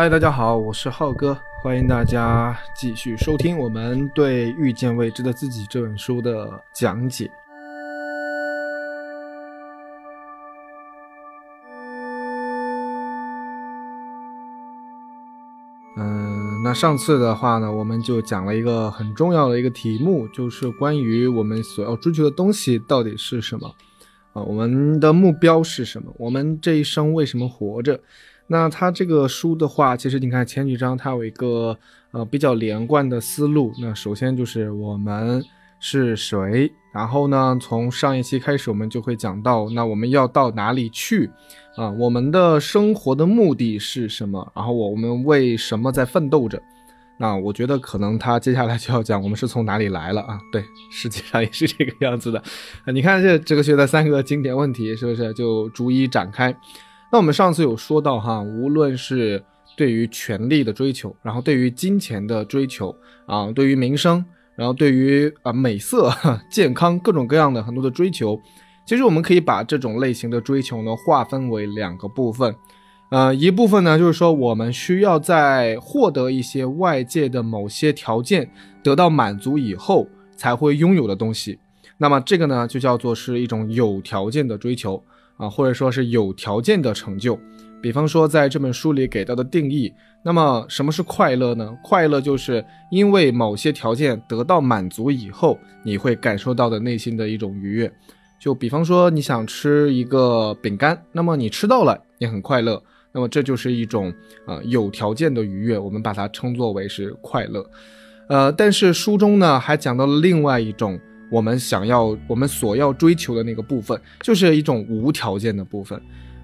嗨，大家好，我是浩哥，欢迎大家继续收听我们对《遇见未知的自己》这本书的讲解。嗯，那上次的话呢，我们就讲了一个很重要的一个题目，就是关于我们所要追求的东西到底是什么啊？我们的目标是什么？我们这一生为什么活着？那他这个书的话，其实你看前几章，它有一个呃比较连贯的思路。那首先就是我们是谁，然后呢，从上一期开始，我们就会讲到，那我们要到哪里去啊？我们的生活的目的是什么？然后我们为什么在奋斗着？那我觉得可能他接下来就要讲我们是从哪里来了啊？对，实际上也是这个样子的。你看这哲学的三个经典问题，是不是就逐一展开？那我们上次有说到哈，无论是对于权力的追求，然后对于金钱的追求啊，对于名声，然后对于啊美色、健康各种各样的很多的追求，其实我们可以把这种类型的追求呢划分为两个部分，呃，一部分呢就是说我们需要在获得一些外界的某些条件得到满足以后才会拥有的东西，那么这个呢就叫做是一种有条件的追求。啊，或者说是有条件的成就，比方说在这本书里给到的定义，那么什么是快乐呢？快乐就是因为某些条件得到满足以后，你会感受到的内心的一种愉悦。就比方说你想吃一个饼干，那么你吃到了，你很快乐，那么这就是一种呃有条件的愉悦，我们把它称作为是快乐。呃，但是书中呢还讲到了另外一种。我们想要，我们所要追求的那个部分，就是一种无条件的部分。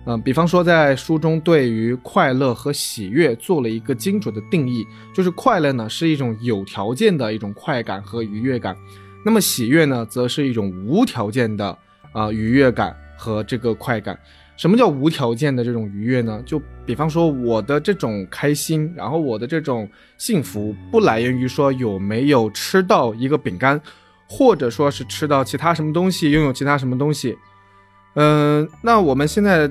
嗯，比方说，在书中对于快乐和喜悦做了一个精准的定义，就是快乐呢是一种有条件的一种快感和愉悦感，那么喜悦呢，则是一种无条件的啊愉悦感和这个快感。什么叫无条件的这种愉悦呢？就比方说，我的这种开心，然后我的这种幸福，不来源于说有没有吃到一个饼干。或者说是吃到其他什么东西，拥有其他什么东西，嗯，那我们现在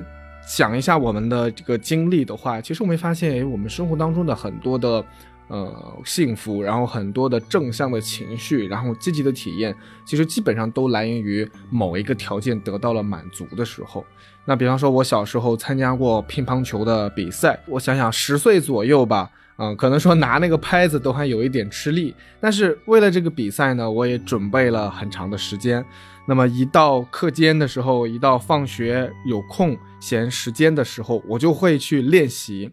讲一下我们的这个经历的话，其实我们发现，哎，我们生活当中的很多的呃幸福，然后很多的正向的情绪，然后积极的体验，其实基本上都来源于某一个条件得到了满足的时候。那比方说，我小时候参加过乒乓球的比赛，我想想，十岁左右吧。嗯，可能说拿那个拍子都还有一点吃力，但是为了这个比赛呢，我也准备了很长的时间。那么一到课间的时候，一到放学有空闲时间的时候，我就会去练习，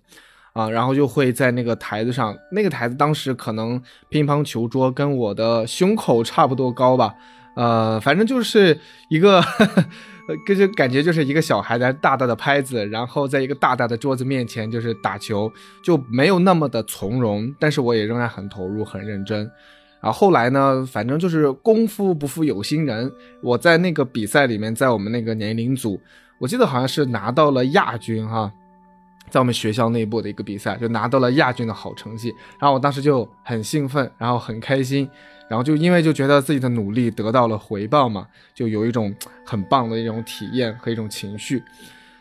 啊，然后就会在那个台子上，那个台子当时可能乒乓球桌跟我的胸口差不多高吧，呃，反正就是一个。跟就感觉就是一个小孩在大大的拍子，然后在一个大大的桌子面前就是打球，就没有那么的从容，但是我也仍然很投入很认真。然后后来呢，反正就是功夫不负有心人，我在那个比赛里面，在我们那个年龄组，我记得好像是拿到了亚军哈，在我们学校内部的一个比赛就拿到了亚军的好成绩，然后我当时就很兴奋，然后很开心。然后就因为就觉得自己的努力得到了回报嘛，就有一种很棒的一种体验和一种情绪。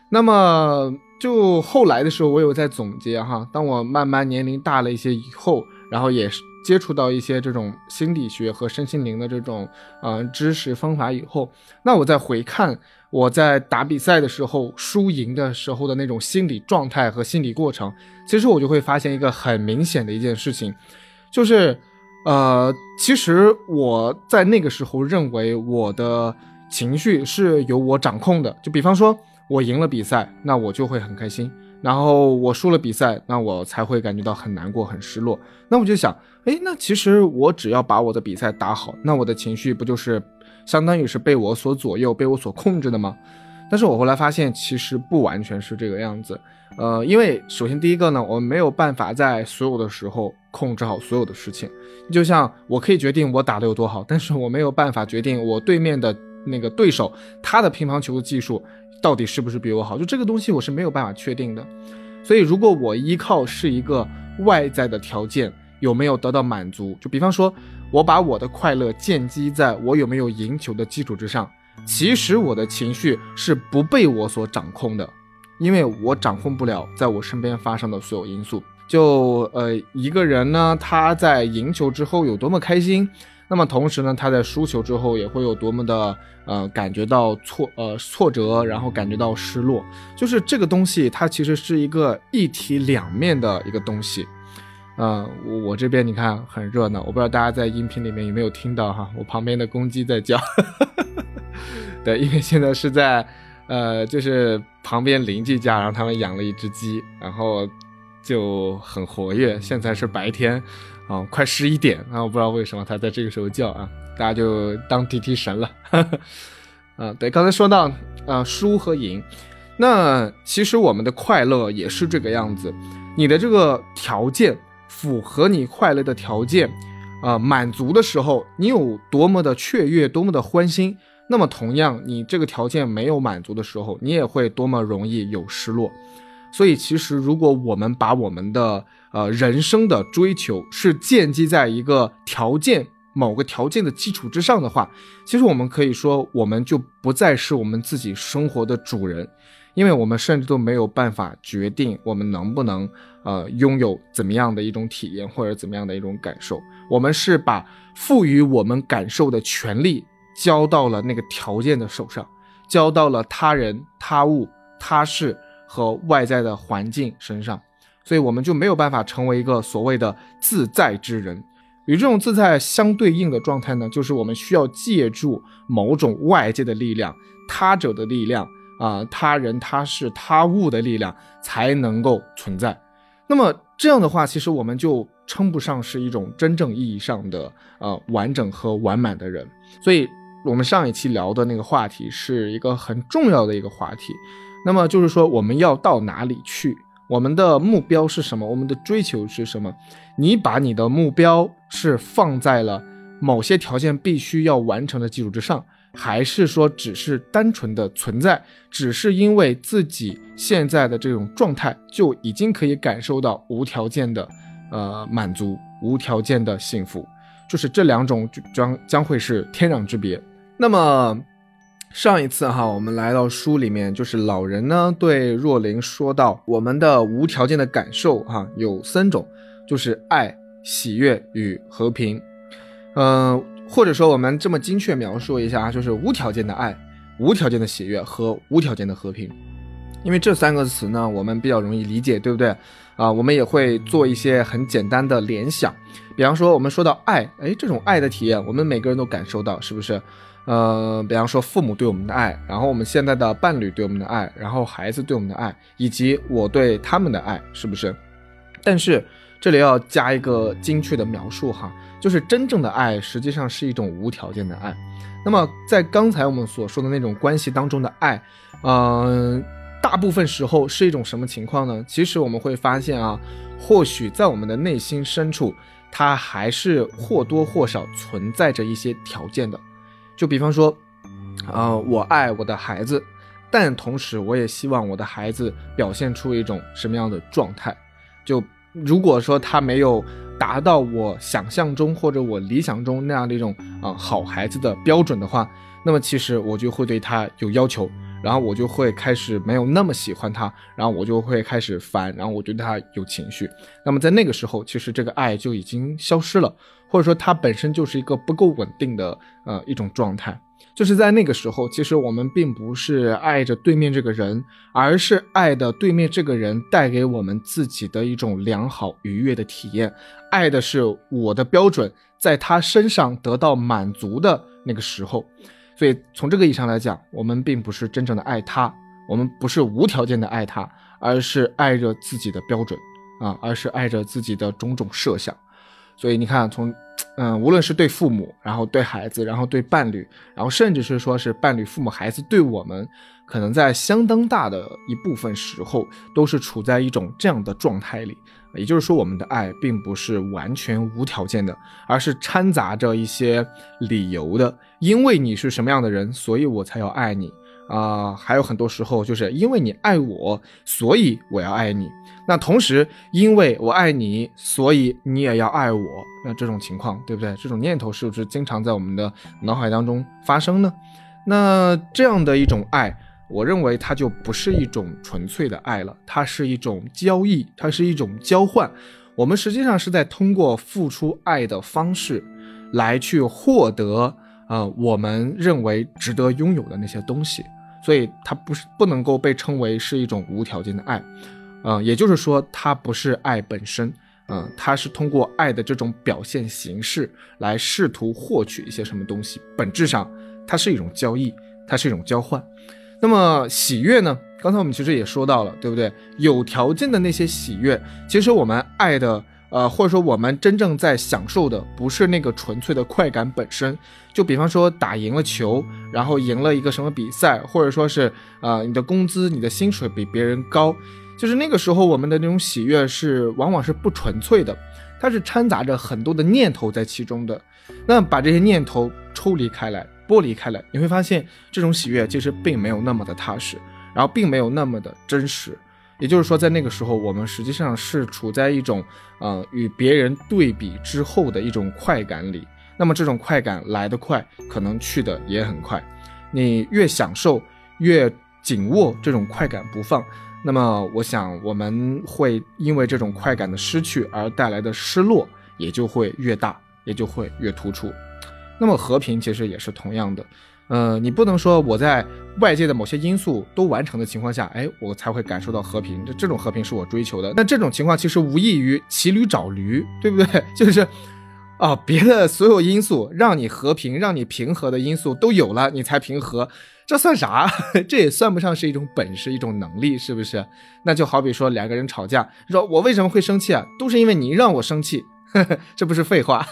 那么就后来的时候，我有在总结哈，当我慢慢年龄大了一些以后，然后也是接触到一些这种心理学和身心灵的这种呃知识方法以后，那我再回看我在打比赛的时候输赢的时候的那种心理状态和心理过程，其实我就会发现一个很明显的一件事情，就是。呃，其实我在那个时候认为我的情绪是由我掌控的。就比方说，我赢了比赛，那我就会很开心；然后我输了比赛，那我才会感觉到很难过、很失落。那我就想，哎，那其实我只要把我的比赛打好，那我的情绪不就是相当于是被我所左右、被我所控制的吗？但是我后来发现，其实不完全是这个样子。呃，因为首先第一个呢，我没有办法在所有的时候控制好所有的事情。就像我可以决定我打的有多好，但是我没有办法决定我对面的那个对手他的乒乓球的技术到底是不是比我好。就这个东西我是没有办法确定的。所以如果我依靠是一个外在的条件有没有得到满足，就比方说我把我的快乐建基在我有没有赢球的基础之上，其实我的情绪是不被我所掌控的。因为我掌控不了在我身边发生的所有因素，就呃一个人呢，他在赢球之后有多么开心，那么同时呢，他在输球之后也会有多么的呃感觉到挫呃挫折，然后感觉到失落。就是这个东西，它其实是一个一体两面的一个东西。嗯，我这边你看很热闹，我不知道大家在音频里面有没有听到哈，我旁边的公鸡在叫。对，因为现在是在呃就是旁边邻居家，然后他们养了一只鸡，然后。就很活跃。现在是白天，啊，快十一点啊，我不知道为什么它在这个时候叫啊，大家就当提提神了。啊，对，刚才说到啊，输和赢，那其实我们的快乐也是这个样子。你的这个条件符合你快乐的条件，啊，满足的时候，你有多么的雀跃，多么的欢心。那么同样，你这个条件没有满足的时候，你也会多么容易有失落。所以，其实如果我们把我们的呃人生的追求是建基在一个条件、某个条件的基础之上的话，其实我们可以说，我们就不再是我们自己生活的主人，因为我们甚至都没有办法决定我们能不能呃拥有怎么样的一种体验或者怎么样的一种感受。我们是把赋予我们感受的权利交到了那个条件的手上，交到了他人、他物、他事。和外在的环境身上，所以我们就没有办法成为一个所谓的自在之人。与这种自在相对应的状态呢，就是我们需要借助某种外界的力量、他者的力量啊、他人、他事、他物的力量才能够存在。那么这样的话，其实我们就称不上是一种真正意义上的呃完整和完满的人。所以，我们上一期聊的那个话题是一个很重要的一个话题。那么就是说，我们要到哪里去？我们的目标是什么？我们的追求是什么？你把你的目标是放在了某些条件必须要完成的基础之上，还是说只是单纯的存在？只是因为自己现在的这种状态就已经可以感受到无条件的呃满足，无条件的幸福，就是这两种将将会是天壤之别。那么。上一次哈，我们来到书里面，就是老人呢对若琳说到，我们的无条件的感受哈有三种，就是爱、喜悦与和平。嗯，或者说我们这么精确描述一下啊，就是无条件的爱、无条件的喜悦和无条件的和平。因为这三个词呢，我们比较容易理解，对不对？啊，我们也会做一些很简单的联想，比方说我们说到爱，哎，这种爱的体验，我们每个人都感受到，是不是？呃，比方说父母对我们的爱，然后我们现在的伴侣对我们的爱，然后孩子对我们的爱，以及我对他们的爱，是不是？但是这里要加一个精确的描述哈，就是真正的爱实际上是一种无条件的爱。那么在刚才我们所说的那种关系当中的爱，嗯，大部分时候是一种什么情况呢？其实我们会发现啊，或许在我们的内心深处，它还是或多或少存在着一些条件的。就比方说，啊，我爱我的孩子，但同时我也希望我的孩子表现出一种什么样的状态？就如果说他没有达到我想象中或者我理想中那样的一种啊好孩子的标准的话，那么其实我就会对他有要求，然后我就会开始没有那么喜欢他，然后我就会开始烦，然后我对他有情绪。那么在那个时候，其实这个爱就已经消失了。或者说，它本身就是一个不够稳定的呃一种状态，就是在那个时候，其实我们并不是爱着对面这个人，而是爱的对面这个人带给我们自己的一种良好愉悦的体验，爱的是我的标准在他身上得到满足的那个时候，所以从这个意义上来讲，我们并不是真正的爱他，我们不是无条件的爱他，而是爱着自己的标准啊，而是爱着自己的种种设想。所以你看，从，嗯，无论是对父母，然后对孩子，然后对伴侣，然后甚至是说是伴侣、父母、孩子对我们，可能在相当大的一部分时候，都是处在一种这样的状态里。也就是说，我们的爱并不是完全无条件的，而是掺杂着一些理由的。因为你是什么样的人，所以我才要爱你。啊，还有很多时候，就是因为你爱我，所以我要爱你。那同时，因为我爱你，所以你也要爱我。那这种情况，对不对？这种念头是不是经常在我们的脑海当中发生呢？那这样的一种爱，我认为它就不是一种纯粹的爱了，它是一种交易，它是一种交换。我们实际上是在通过付出爱的方式，来去获得呃我们认为值得拥有的那些东西。所以它不是不能够被称为是一种无条件的爱，嗯，也就是说它不是爱本身，嗯，它是通过爱的这种表现形式来试图获取一些什么东西，本质上它是一种交易，它是一种交换。那么喜悦呢？刚才我们其实也说到了，对不对？有条件的那些喜悦，其实我们爱的。呃，或者说我们真正在享受的不是那个纯粹的快感本身，就比方说打赢了球，然后赢了一个什么比赛，或者说是呃你的工资、你的薪水比别人高，就是那个时候我们的那种喜悦是往往是不纯粹的，它是掺杂着很多的念头在其中的。那把这些念头抽离开来、剥离开来，你会发现这种喜悦其实并没有那么的踏实，然后并没有那么的真实。也就是说，在那个时候，我们实际上是处在一种，呃，与别人对比之后的一种快感里。那么，这种快感来得快，可能去的也很快。你越享受，越紧握这种快感不放，那么，我想我们会因为这种快感的失去而带来的失落，也就会越大，也就会越突出。那么，和平其实也是同样的。呃，你不能说我在外界的某些因素都完成的情况下，哎，我才会感受到和平。这这种和平是我追求的。那这种情况其实无异于骑驴找驴，对不对？就是，啊，别的所有因素让你和平、让你平和的因素都有了，你才平和，这算啥？这也算不上是一种本事、一种能力，是不是？那就好比说两个人吵架，说我为什么会生气啊？都是因为你让我生气。这不是废话，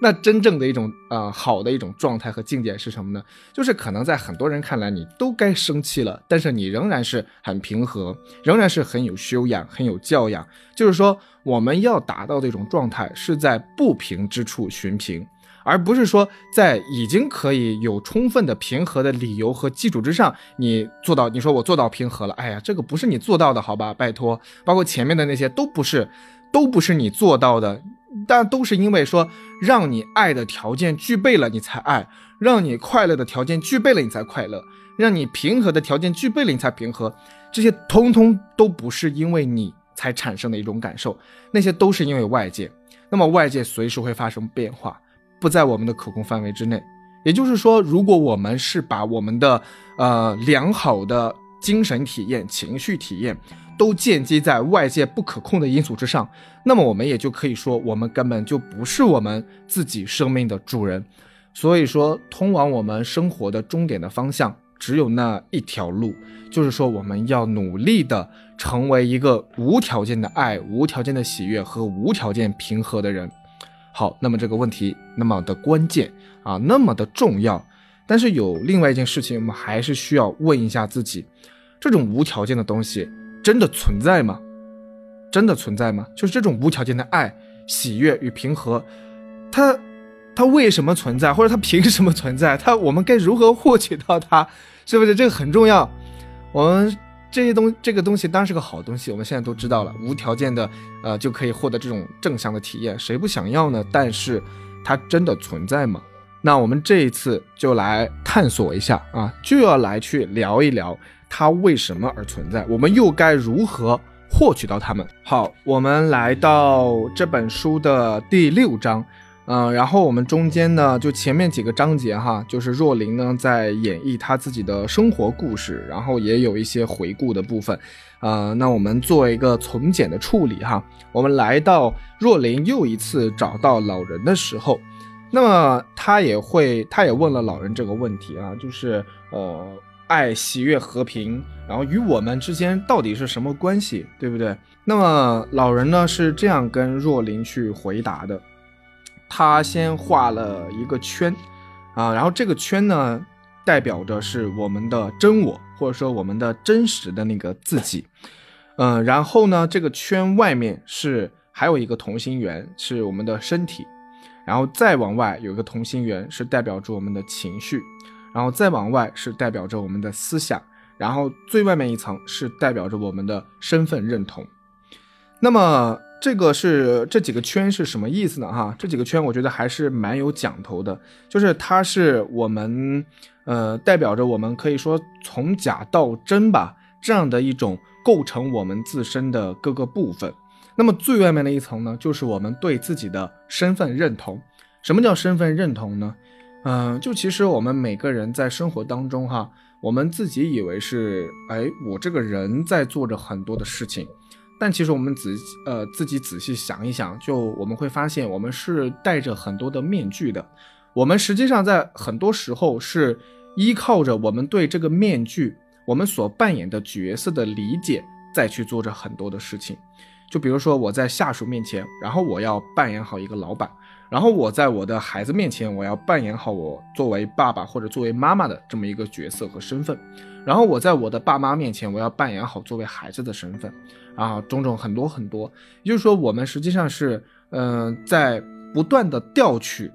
那真正的一种呃好的一种状态和境界是什么呢？就是可能在很多人看来你都该生气了，但是你仍然是很平和，仍然是很有修养、很有教养。就是说，我们要达到的一种状态是在不平之处寻平，而不是说在已经可以有充分的平和的理由和基础之上，你做到。你说我做到平和了，哎呀，这个不是你做到的，好吧？拜托，包括前面的那些都不是。都不是你做到的，但都是因为说让你爱的条件具备了，你才爱；让你快乐的条件具备了，你才快乐；让你平和的条件具备了，你才平和。这些通通都不是因为你才产生的一种感受，那些都是因为外界。那么外界随时会发生变化，不在我们的可控范围之内。也就是说，如果我们是把我们的呃良好的精神体验、情绪体验。都建基在外界不可控的因素之上，那么我们也就可以说，我们根本就不是我们自己生命的主人。所以说，通往我们生活的终点的方向只有那一条路，就是说，我们要努力的成为一个无条件的爱、无条件的喜悦和无条件平和的人。好，那么这个问题那么的关键啊，那么的重要。但是有另外一件事情，我们还是需要问一下自己：这种无条件的东西。真的存在吗？真的存在吗？就是这种无条件的爱、喜悦与平和，它，它为什么存在，或者它凭什么存在？它我们该如何获取到它？是不是这个很重要？我们这些东这个东西当然是个好东西，我们现在都知道了，无条件的，呃，就可以获得这种正向的体验，谁不想要呢？但是它真的存在吗？那我们这一次就来探索一下啊，就要来去聊一聊。它为什么而存在？我们又该如何获取到它们？好，我们来到这本书的第六章，嗯，然后我们中间呢，就前面几个章节哈，就是若琳呢在演绎她自己的生活故事，然后也有一些回顾的部分，呃，那我们做一个从简的处理哈。我们来到若琳又一次找到老人的时候，那么他也会，他也问了老人这个问题啊，就是呃。爱、喜悦、和平，然后与我们之间到底是什么关系，对不对？那么老人呢是这样跟若琳去回答的，他先画了一个圈，啊，然后这个圈呢代表着是我们的真我，或者说我们的真实的那个自己，嗯，然后呢这个圈外面是还有一个同心圆，是我们的身体，然后再往外有一个同心圆，是代表着我们的情绪。然后再往外是代表着我们的思想，然后最外面一层是代表着我们的身份认同。那么这个是这几个圈是什么意思呢？哈，这几个圈我觉得还是蛮有讲头的，就是它是我们呃代表着我们可以说从假到真吧这样的一种构成我们自身的各个部分。那么最外面的一层呢，就是我们对自己的身份认同。什么叫身份认同呢？嗯，就其实我们每个人在生活当中哈，我们自己以为是哎，我这个人在做着很多的事情。但其实我们仔呃自己仔细想一想，就我们会发现，我们是戴着很多的面具的。我们实际上在很多时候是依靠着我们对这个面具，我们所扮演的角色的理解，再去做着很多的事情。就比如说我在下属面前，然后我要扮演好一个老板。然后我在我的孩子面前，我要扮演好我作为爸爸或者作为妈妈的这么一个角色和身份。然后我在我的爸妈面前，我要扮演好作为孩子的身份。啊，种种很多很多。也就是说，我们实际上是，嗯，在不断的调取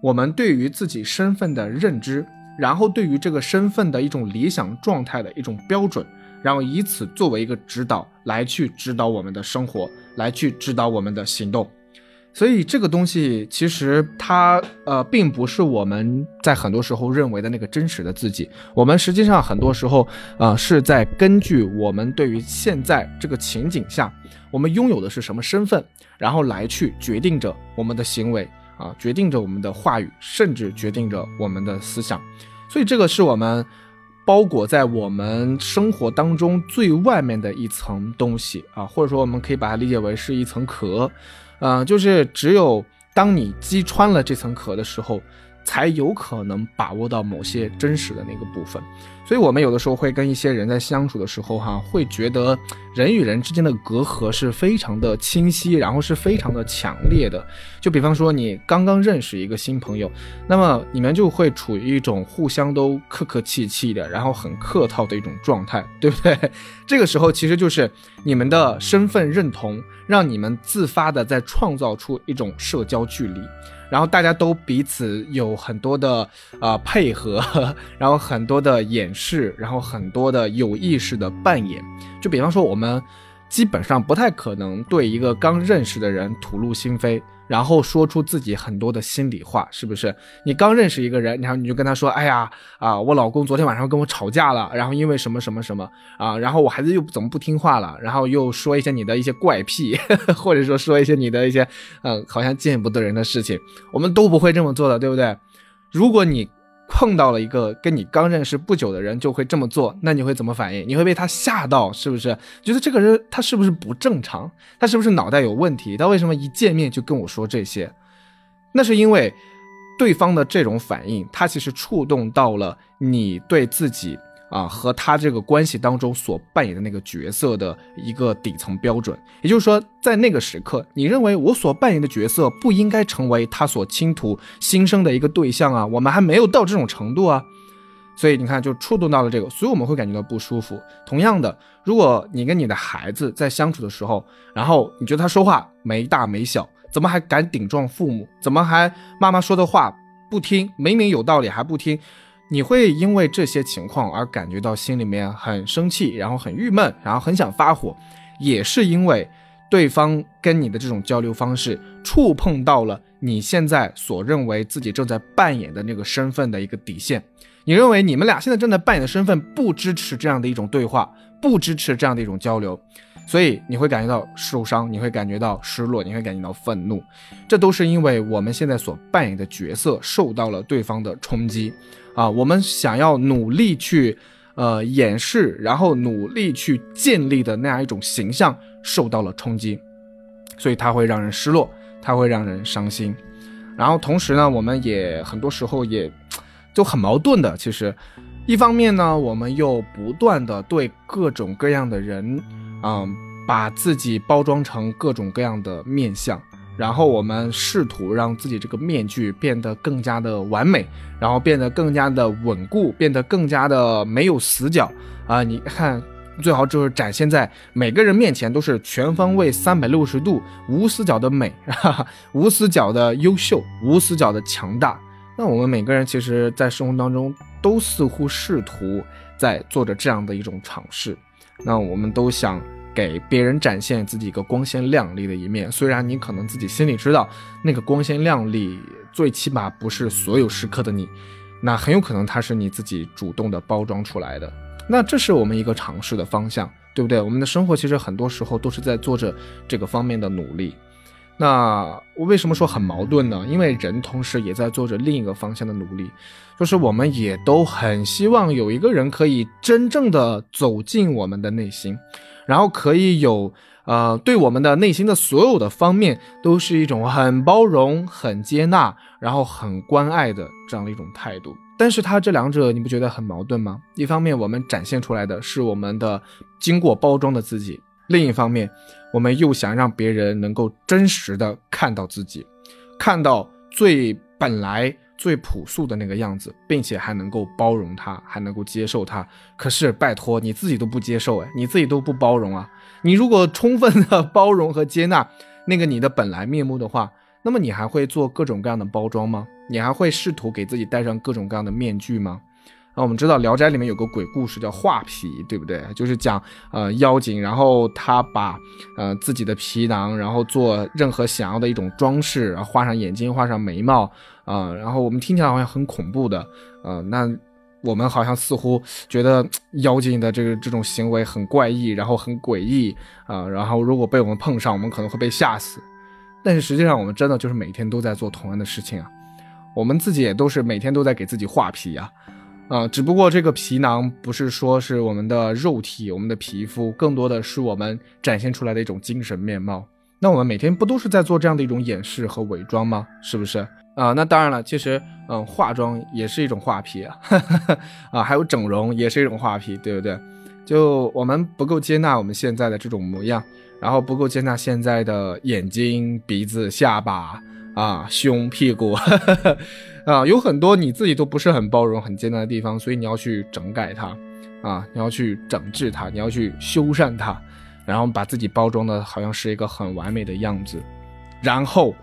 我们对于自己身份的认知，然后对于这个身份的一种理想状态的一种标准，然后以此作为一个指导来去指导我们的生活，来去指导我们的行动。所以这个东西其实它呃并不是我们在很多时候认为的那个真实的自己。我们实际上很多时候啊是在根据我们对于现在这个情景下我们拥有的是什么身份，然后来去决定着我们的行为啊，决定着我们的话语，甚至决定着我们的思想。所以这个是我们包裹在我们生活当中最外面的一层东西啊，或者说我们可以把它理解为是一层壳。嗯，就是只有当你击穿了这层壳的时候，才有可能把握到某些真实的那个部分。所以，我们有的时候会跟一些人在相处的时候，哈，会觉得人与人之间的隔阂是非常的清晰，然后是非常的强烈的。就比方说，你刚刚认识一个新朋友，那么你们就会处于一种互相都客客气气的，然后很客套的一种状态，对不对？这个时候，其实就是你们的身份认同，让你们自发的在创造出一种社交距离。然后大家都彼此有很多的啊配合，然后很多的掩饰，然后很多的有意识的扮演。就比方说，我们基本上不太可能对一个刚认识的人吐露心扉。然后说出自己很多的心里话，是不是？你刚认识一个人，然后你就跟他说：“哎呀，啊，我老公昨天晚上跟我吵架了，然后因为什么什么什么啊，然后我孩子又怎么不听话了，然后又说一些你的一些怪癖，或者说说一些你的一些，嗯，好像见不得人的事情，我们都不会这么做的，对不对？如果你。”碰到了一个跟你刚认识不久的人就会这么做，那你会怎么反应？你会被他吓到，是不是？觉得这个人他是不是不正常？他是不是脑袋有问题？他为什么一见面就跟我说这些？那是因为对方的这种反应，他其实触动到了你对自己。啊，和他这个关系当中所扮演的那个角色的一个底层标准，也就是说，在那个时刻，你认为我所扮演的角色不应该成为他所倾吐心声的一个对象啊？我们还没有到这种程度啊，所以你看，就触动到了这个，所以我们会感觉到不舒服。同样的，如果你跟你的孩子在相处的时候，然后你觉得他说话没大没小，怎么还敢顶撞父母？怎么还妈妈说的话不听？明明有道理还不听？你会因为这些情况而感觉到心里面很生气，然后很郁闷，然后很想发火，也是因为对方跟你的这种交流方式触碰到了你现在所认为自己正在扮演的那个身份的一个底线。你认为你们俩现在正在扮演的身份不支持这样的一种对话，不支持这样的一种交流，所以你会感觉到受伤，你会感觉到失落，你会感觉到愤怒，这都是因为我们现在所扮演的角色受到了对方的冲击。啊，我们想要努力去，呃，掩饰，然后努力去建立的那样一种形象受到了冲击，所以它会让人失落，它会让人伤心。然后同时呢，我们也很多时候也就很矛盾的。其实，一方面呢，我们又不断的对各种各样的人，嗯，把自己包装成各种各样的面相。然后我们试图让自己这个面具变得更加的完美，然后变得更加的稳固，变得更加的没有死角啊！你看，最好就是展现在每个人面前都是全方位、三百六十度无死角的美哈哈，无死角的优秀，无死角的强大。那我们每个人其实，在生活当中都似乎试图在做着这样的一种尝试。那我们都想。给别人展现自己一个光鲜亮丽的一面。虽然你可能自己心里知道，那个光鲜亮丽最起码不是所有时刻的你，那很有可能它是你自己主动的包装出来的。那这是我们一个尝试的方向，对不对？我们的生活其实很多时候都是在做着这个方面的努力。那我为什么说很矛盾呢？因为人同时也在做着另一个方向的努力，就是我们也都很希望有一个人可以真正的走进我们的内心，然后可以有呃对我们的内心的所有的方面都是一种很包容、很接纳，然后很关爱的这样的一种态度。但是它这两者你不觉得很矛盾吗？一方面我们展现出来的是我们的经过包装的自己。另一方面，我们又想让别人能够真实的看到自己，看到最本来最朴素的那个样子，并且还能够包容他，还能够接受他。可是拜托，你自己都不接受，哎，你自己都不包容啊！你如果充分的 包容和接纳那个你的本来面目的话，那么你还会做各种各样的包装吗？你还会试图给自己戴上各种各样的面具吗？那我们知道《聊斋》里面有个鬼故事叫画皮，对不对？就是讲呃妖精，然后他把呃自己的皮囊，然后做任何想要的一种装饰，然后画上眼睛，画上眉毛啊，然后我们听起来好像很恐怖的，呃，那我们好像似乎觉得妖精的这个这种行为很怪异，然后很诡异啊，然后如果被我们碰上，我们可能会被吓死。但是实际上，我们真的就是每天都在做同样的事情啊，我们自己也都是每天都在给自己画皮呀。啊，只不过这个皮囊不是说是我们的肉体，我们的皮肤，更多的是我们展现出来的一种精神面貌。那我们每天不都是在做这样的一种掩饰和伪装吗？是不是啊？那当然了，其实，嗯，化妆也是一种画皮啊，啊，还有整容也是一种画皮，对不对？就我们不够接纳我们现在的这种模样，然后不够接纳现在的眼睛、鼻子、下巴啊、胸、屁股。啊，有很多你自己都不是很包容、很接纳的地方，所以你要去整改它，啊，你要去整治它，你要去修缮它，然后把自己包装的好像是一个很完美的样子，然后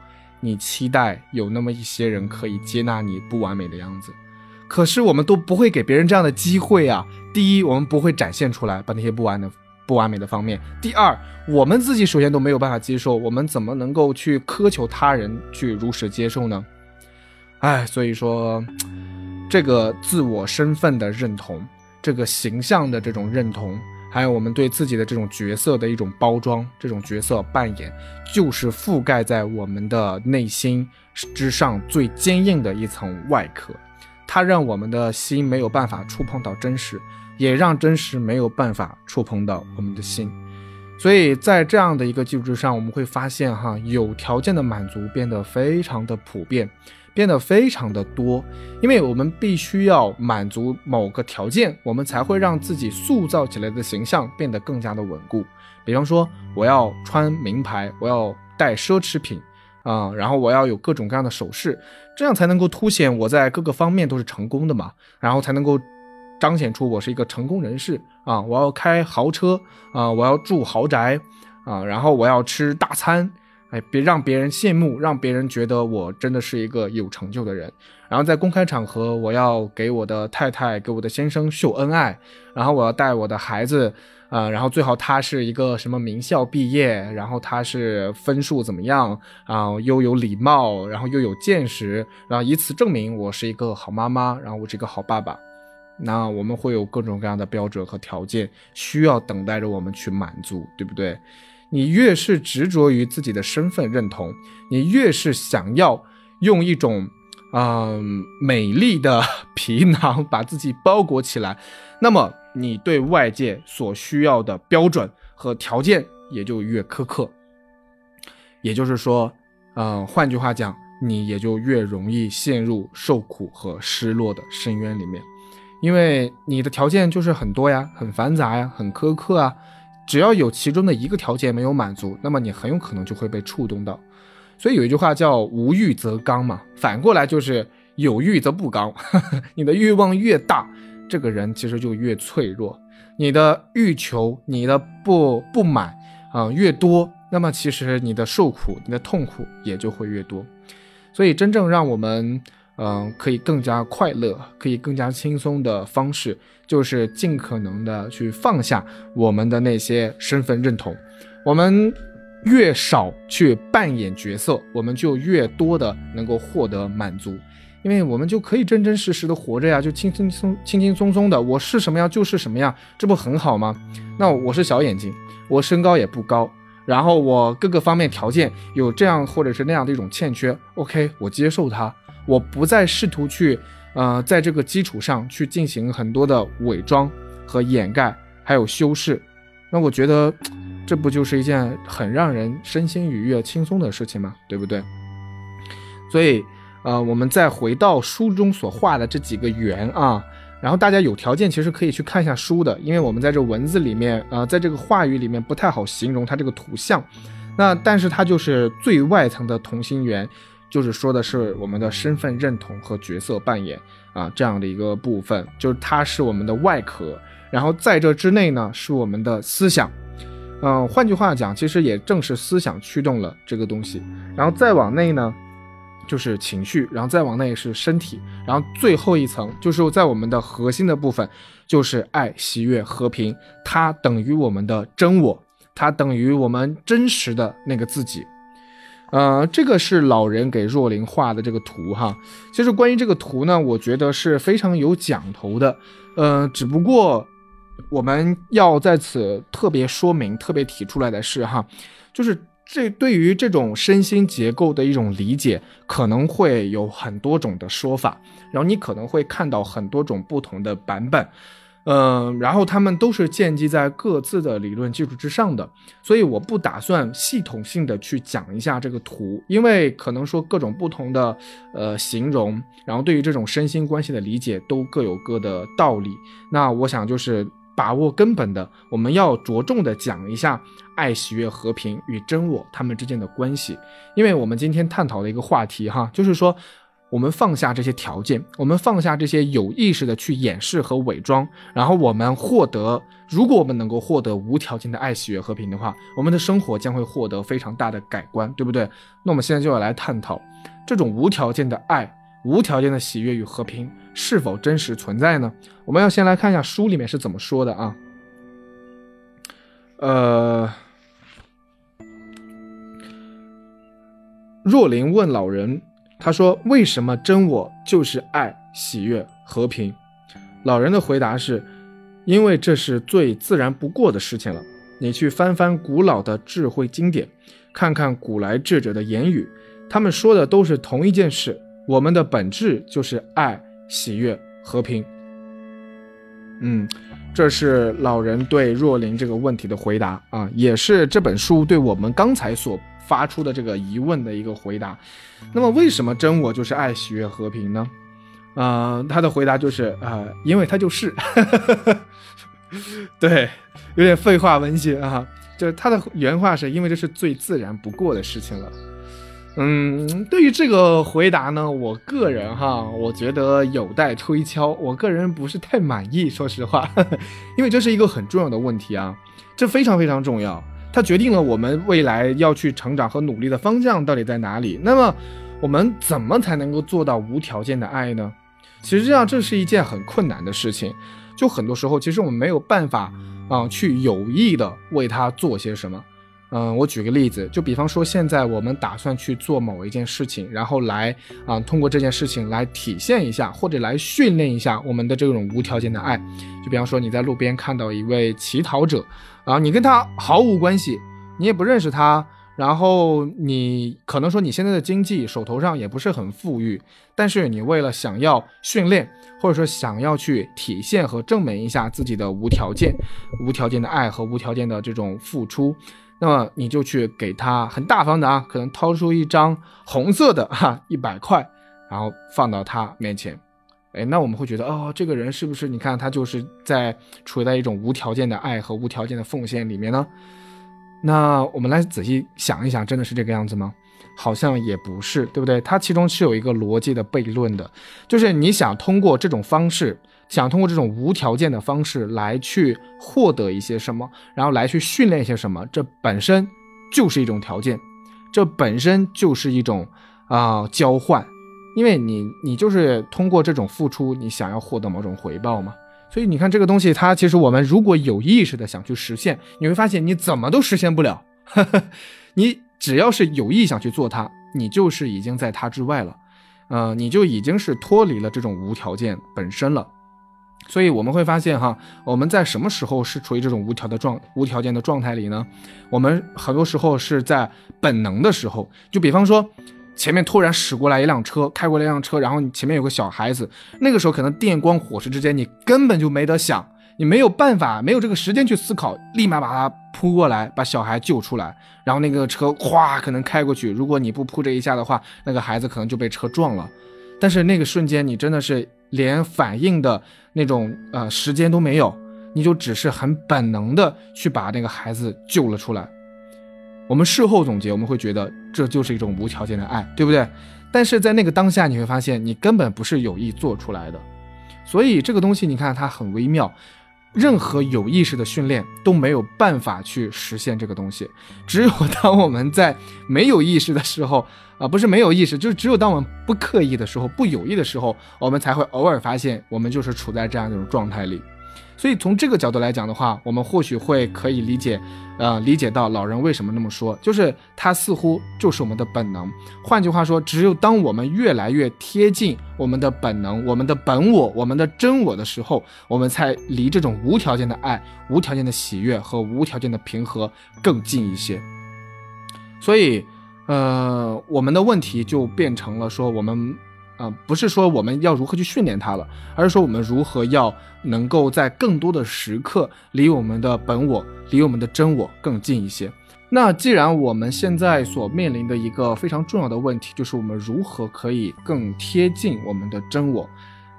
你期待有那么一些人可以接纳你不完美的样子，可是我们都不会给别人这样的机会啊。第一，我们不会展现出来把那些不完的、不完美的方面；第二，我们自己首先都没有办法接受，我们怎么能够去苛求他人去如实接受呢？哎，所以说，这个自我身份的认同，这个形象的这种认同，还有我们对自己的这种角色的一种包装，这种角色扮演，就是覆盖在我们的内心之上最坚硬的一层外壳，它让我们的心没有办法触碰到真实，也让真实没有办法触碰到我们的心。所以在这样的一个基础之上，我们会发现，哈，有条件的满足变得非常的普遍。变得非常的多，因为我们必须要满足某个条件，我们才会让自己塑造起来的形象变得更加的稳固。比方说，我要穿名牌，我要带奢侈品，啊，然后我要有各种各样的首饰，这样才能够凸显我在各个方面都是成功的嘛，然后才能够彰显出我是一个成功人士啊。我要开豪车啊，我要住豪宅啊，然后我要吃大餐。别让别人羡慕，让别人觉得我真的是一个有成就的人。然后在公开场合，我要给我的太太、给我的先生秀恩爱。然后我要带我的孩子，啊，然后最好他是一个什么名校毕业，然后他是分数怎么样啊，又有礼貌，然后又有见识，然后以此证明我是一个好妈妈，然后我是一个好爸爸。那我们会有各种各样的标准和条件需要等待着我们去满足，对不对？你越是执着于自己的身份认同，你越是想要用一种嗯美丽的皮囊把自己包裹起来，那么你对外界所需要的标准和条件也就越苛刻。也就是说，嗯，换句话讲，你也就越容易陷入受苦和失落的深渊里面，因为你的条件就是很多呀，很繁杂呀，很苛刻啊。只要有其中的一个条件没有满足，那么你很有可能就会被触动到。所以有一句话叫“无欲则刚”嘛，反过来就是有欲则不刚。你的欲望越大，这个人其实就越脆弱。你的欲求、你的不不满啊越多，那么其实你的受苦、你的痛苦也就会越多。所以真正让我们嗯，可以更加快乐，可以更加轻松的方式，就是尽可能的去放下我们的那些身份认同。我们越少去扮演角色，我们就越多的能够获得满足，因为我们就可以真真实实的活着呀，就轻轻松轻轻松松的，我是什么样就是什么样，这不很好吗？那我是小眼睛，我身高也不高，然后我各个方面条件有这样或者是那样的一种欠缺，OK，我接受它。我不再试图去，呃，在这个基础上去进行很多的伪装和掩盖，还有修饰。那我觉得，这不就是一件很让人身心愉悦、轻松的事情吗？对不对？所以，呃，我们再回到书中所画的这几个圆啊，然后大家有条件其实可以去看一下书的，因为我们在这文字里面，呃，在这个话语里面不太好形容它这个图像。那但是它就是最外层的同心圆。就是说的是我们的身份认同和角色扮演啊这样的一个部分，就是它是我们的外壳，然后在这之内呢是我们的思想，嗯，换句话讲，其实也正是思想驱动了这个东西，然后再往内呢就是情绪，然后再往内是身体，然后最后一层就是在我们的核心的部分，就是爱、喜悦、和平，它等于我们的真我，它等于我们真实的那个自己。呃，这个是老人给若琳画的这个图哈。其实关于这个图呢，我觉得是非常有讲头的。呃，只不过我们要在此特别说明、特别提出来的是哈，就是这对于这种身心结构的一种理解，可能会有很多种的说法，然后你可能会看到很多种不同的版本。嗯，然后他们都是建基在各自的理论基础之上的，所以我不打算系统性的去讲一下这个图，因为可能说各种不同的呃形容，然后对于这种身心关系的理解都各有各的道理。那我想就是把握根本的，我们要着重的讲一下爱、喜悦、和平与真我他们之间的关系，因为我们今天探讨的一个话题哈，就是说。我们放下这些条件，我们放下这些有意识的去掩饰和伪装，然后我们获得，如果我们能够获得无条件的爱、喜悦、和平的话，我们的生活将会获得非常大的改观，对不对？那我们现在就要来探讨这种无条件的爱、无条件的喜悦与和平是否真实存在呢？我们要先来看一下书里面是怎么说的啊。呃，若琳问老人。他说：“为什么真我就是爱、喜悦、和平？”老人的回答是：“因为这是最自然不过的事情了。你去翻翻古老的智慧经典，看看古来智者的言语，他们说的都是同一件事。我们的本质就是爱、喜悦、和平。”嗯，这是老人对若琳这个问题的回答啊，也是这本书对我们刚才所。发出的这个疑问的一个回答，那么为什么真我就是爱、喜悦、和平呢？呃，他的回答就是呃，因为他就是，对，有点废话文学啊，就是他的原话是因为这是最自然不过的事情了。嗯，对于这个回答呢，我个人哈，我觉得有待推敲，我个人不是太满意，说实话，因为这是一个很重要的问题啊，这非常非常重要。它决定了我们未来要去成长和努力的方向到底在哪里。那么，我们怎么才能够做到无条件的爱呢？其实这样，这是一件很困难的事情。就很多时候，其实我们没有办法啊，去有意的为他做些什么。嗯，我举个例子，就比方说，现在我们打算去做某一件事情，然后来啊，通过这件事情来体现一下，或者来训练一下我们的这种无条件的爱。就比方说，你在路边看到一位乞讨者。啊，你跟他毫无关系，你也不认识他，然后你可能说你现在的经济手头上也不是很富裕，但是你为了想要训练，或者说想要去体现和证明一下自己的无条件、无条件的爱和无条件的这种付出，那么你就去给他很大方的啊，可能掏出一张红色的哈一百块，然后放到他面前。哎，那我们会觉得，哦，这个人是不是？你看他就是在处在一种无条件的爱和无条件的奉献里面呢？那我们来仔细想一想，真的是这个样子吗？好像也不是，对不对？它其中是有一个逻辑的悖论的，就是你想通过这种方式，想通过这种无条件的方式来去获得一些什么，然后来去训练一些什么，这本身就是一种条件，这本身就是一种啊交换。因为你你就是通过这种付出，你想要获得某种回报嘛。所以你看这个东西，它其实我们如果有意识的想去实现，你会发现你怎么都实现不了。你只要是有意想去做它，你就是已经在它之外了，呃，你就已经是脱离了这种无条件本身了。所以我们会发现哈，我们在什么时候是处于这种无条的状无条件的状态里呢？我们很多时候是在本能的时候，就比方说，前面突然驶过来一辆车，开过来一辆车，然后你前面有个小孩子，那个时候可能电光火石之间，你根本就没得想，你没有办法，没有这个时间去思考，立马把他扑过来，把小孩救出来，然后那个车哗可能开过去，如果你不扑这一下的话，那个孩子可能就被车撞了。但是那个瞬间，你真的是连反应的那种呃时间都没有，你就只是很本能的去把那个孩子救了出来。我们事后总结，我们会觉得这就是一种无条件的爱，对不对？但是在那个当下，你会发现你根本不是有意做出来的。所以这个东西，你看它很微妙。任何有意识的训练都没有办法去实现这个东西，只有当我们在没有意识的时候，啊，不是没有意识，就是只有当我们不刻意的时候、不有意的时候，我们才会偶尔发现我们就是处在这样一种状态里。所以从这个角度来讲的话，我们或许会可以理解，呃，理解到老人为什么那么说，就是他似乎就是我们的本能。换句话说，只有当我们越来越贴近我们的本能、我们的本我、我们的真我的时候，我们才离这种无条件的爱、无条件的喜悦和无条件的平和更近一些。所以，呃，我们的问题就变成了说我们。啊，不是说我们要如何去训练它了，而是说我们如何要能够在更多的时刻离我们的本我、离我们的真我更近一些。那既然我们现在所面临的一个非常重要的问题，就是我们如何可以更贴近我们的真我，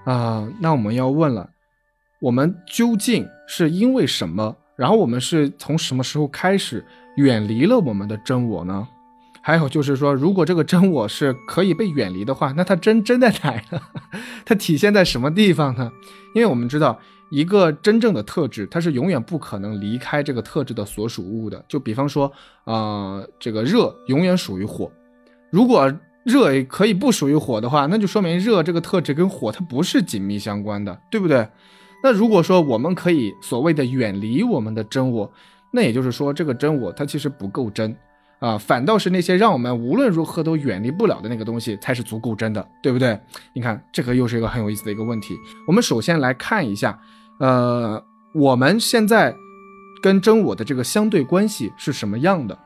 啊，那我们要问了，我们究竟是因为什么？然后我们是从什么时候开始远离了我们的真我呢？还有就是说，如果这个真我是可以被远离的话，那它真真在哪呢？它体现在什么地方呢？因为我们知道，一个真正的特质，它是永远不可能离开这个特质的所属物的。就比方说，呃，这个热永远属于火，如果热可以不属于火的话，那就说明热这个特质跟火它不是紧密相关的，对不对？那如果说我们可以所谓的远离我们的真我，那也就是说，这个真我它其实不够真。啊，反倒是那些让我们无论如何都远离不了的那个东西，才是足够真的，对不对？你看，这个又是一个很有意思的一个问题。我们首先来看一下，呃，我们现在跟真我的这个相对关系是什么样的？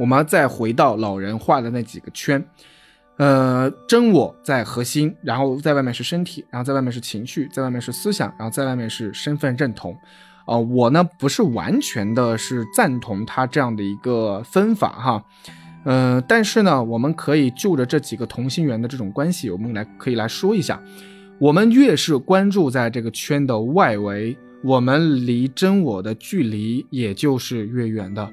我们再回到老人画的那几个圈，呃，真我在核心，然后在外面是身体，然后在外面是情绪，在外面是思想，然后在外面是身份认同。啊，我呢不是完全的是赞同他这样的一个分法哈，嗯，但是呢，我们可以就着这几个同心圆的这种关系，我们来可以来说一下，我们越是关注在这个圈的外围，我们离真我的距离也就是越远的。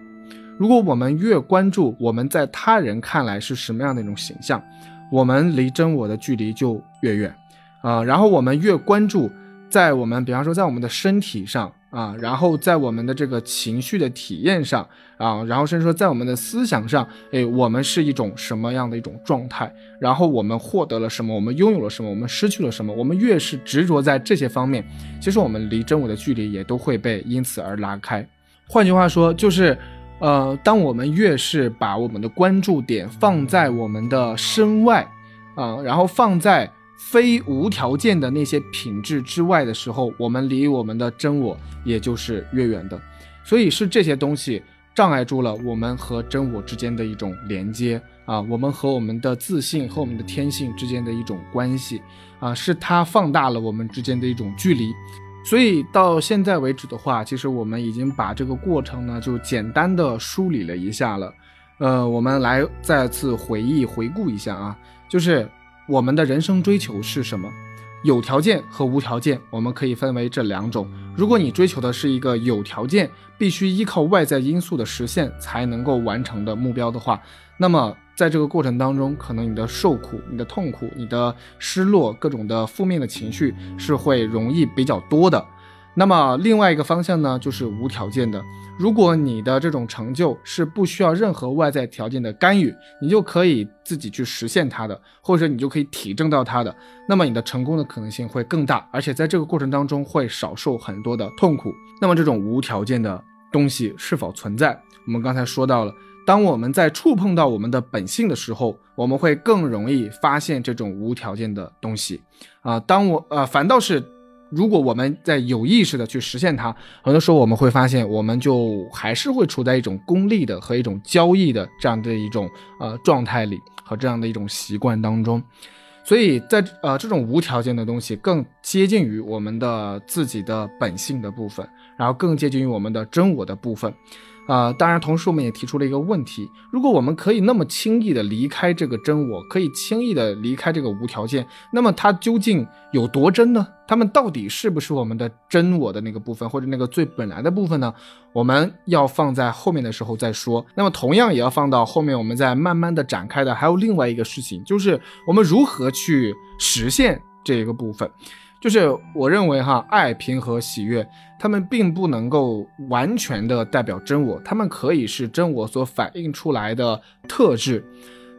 如果我们越关注我们在他人看来是什么样的一种形象，我们离真我的距离就越远啊。然后我们越关注在我们，比方说在我们的身体上。啊，然后在我们的这个情绪的体验上啊，然后甚至说在我们的思想上，哎，我们是一种什么样的一种状态？然后我们获得了什么？我们拥有了什么？我们失去了什么？我们越是执着在这些方面，其实我们离真我的距离也都会被因此而拉开。换句话说，就是，呃，当我们越是把我们的关注点放在我们的身外，啊，然后放在。非无条件的那些品质之外的时候，我们离我们的真我也就是越远的。所以是这些东西障碍住了我们和真我之间的一种连接啊，我们和我们的自信和我们的天性之间的一种关系啊，是它放大了我们之间的一种距离。所以到现在为止的话，其实我们已经把这个过程呢就简单的梳理了一下了。呃，我们来再次回忆回顾一下啊，就是。我们的人生追求是什么？有条件和无条件，我们可以分为这两种。如果你追求的是一个有条件，必须依靠外在因素的实现才能够完成的目标的话，那么在这个过程当中，可能你的受苦、你的痛苦、你的失落、各种的负面的情绪是会容易比较多的。那么另外一个方向呢，就是无条件的。如果你的这种成就是不需要任何外在条件的干预，你就可以自己去实现它的，或者你就可以体证到它的，那么你的成功的可能性会更大，而且在这个过程当中会少受很多的痛苦。那么这种无条件的东西是否存在？我们刚才说到了，当我们在触碰到我们的本性的时候，我们会更容易发现这种无条件的东西啊。当我呃，反倒是。如果我们在有意识的去实现它，很多时候我们会发现，我们就还是会处在一种功利的和一种交易的这样的一种呃状态里和这样的一种习惯当中，所以在呃这种无条件的东西更接近于我们的自己的本性的部分，然后更接近于我们的真我的部分。啊，当然，同时我们也提出了一个问题：如果我们可以那么轻易的离开这个真我，可以轻易的离开这个无条件，那么它究竟有多真呢？它们到底是不是我们的真我的那个部分，或者那个最本来的部分呢？我们要放在后面的时候再说。那么同样也要放到后面，我们再慢慢的展开的。还有另外一个事情，就是我们如何去实现这一个部分。就是我认为哈，爱、平和、喜悦，他们并不能够完全的代表真我，他们可以是真我所反映出来的特质。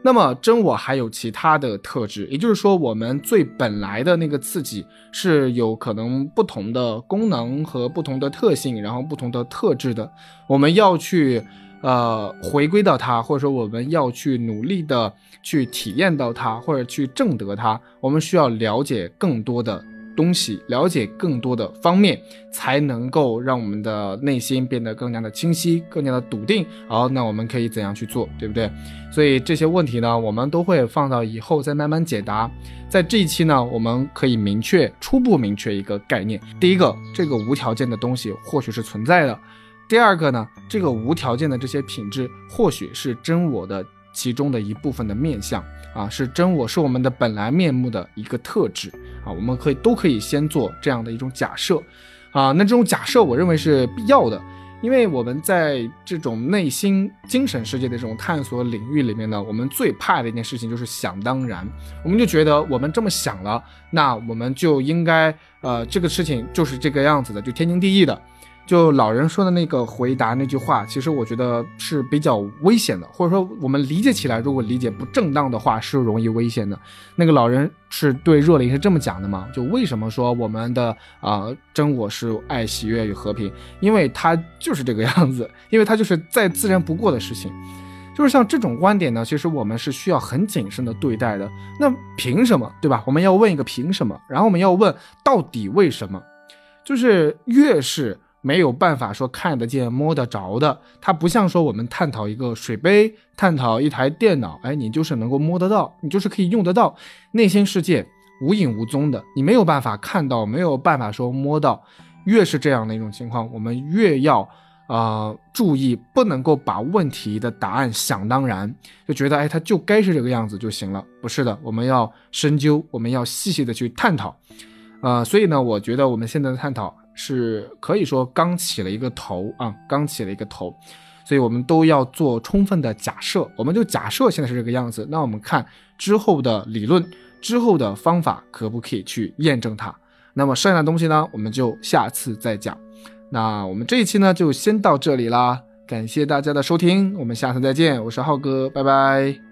那么真我还有其他的特质，也就是说，我们最本来的那个自己是有可能不同的功能和不同的特性，然后不同的特质的。我们要去呃回归到它，或者说我们要去努力的去体验到它，或者去证得它，我们需要了解更多的。东西了解更多的方面，才能够让我们的内心变得更加的清晰，更加的笃定。好，那我们可以怎样去做，对不对？所以这些问题呢，我们都会放到以后再慢慢解答。在这一期呢，我们可以明确、初步明确一个概念：第一个，这个无条件的东西或许是存在的；第二个呢，这个无条件的这些品质或许是真我的其中的一部分的面相啊，是真我是我们的本来面目的一个特质。啊，我们可以都可以先做这样的一种假设，啊，那这种假设我认为是必要的，因为我们在这种内心精神世界的这种探索领域里面呢，我们最怕的一件事情就是想当然，我们就觉得我们这么想了，那我们就应该，呃，这个事情就是这个样子的，就天经地义的。就老人说的那个回答那句话，其实我觉得是比较危险的，或者说我们理解起来，如果理解不正当的话，是容易危险的。那个老人是对若琳是这么讲的吗？就为什么说我们的啊真我是爱、喜悦与和平？因为他就是这个样子，因为他就是再自然不过的事情。就是像这种观点呢，其实我们是需要很谨慎的对待的。那凭什么，对吧？我们要问一个凭什么，然后我们要问到底为什么？就是越是。没有办法说看得见摸得着的，它不像说我们探讨一个水杯，探讨一台电脑，哎，你就是能够摸得到，你就是可以用得到。内心世界无影无踪的，你没有办法看到，没有办法说摸到。越是这样的一种情况，我们越要啊注意，不能够把问题的答案想当然，就觉得哎，它就该是这个样子就行了。不是的，我们要深究，我们要细细的去探讨。啊，所以呢，我觉得我们现在的探讨。是可以说刚起了一个头啊，刚起了一个头，所以我们都要做充分的假设。我们就假设现在是这个样子，那我们看之后的理论、之后的方法可不可以去验证它。那么剩下的东西呢，我们就下次再讲。那我们这一期呢，就先到这里啦，感谢大家的收听，我们下次再见。我是浩哥，拜拜。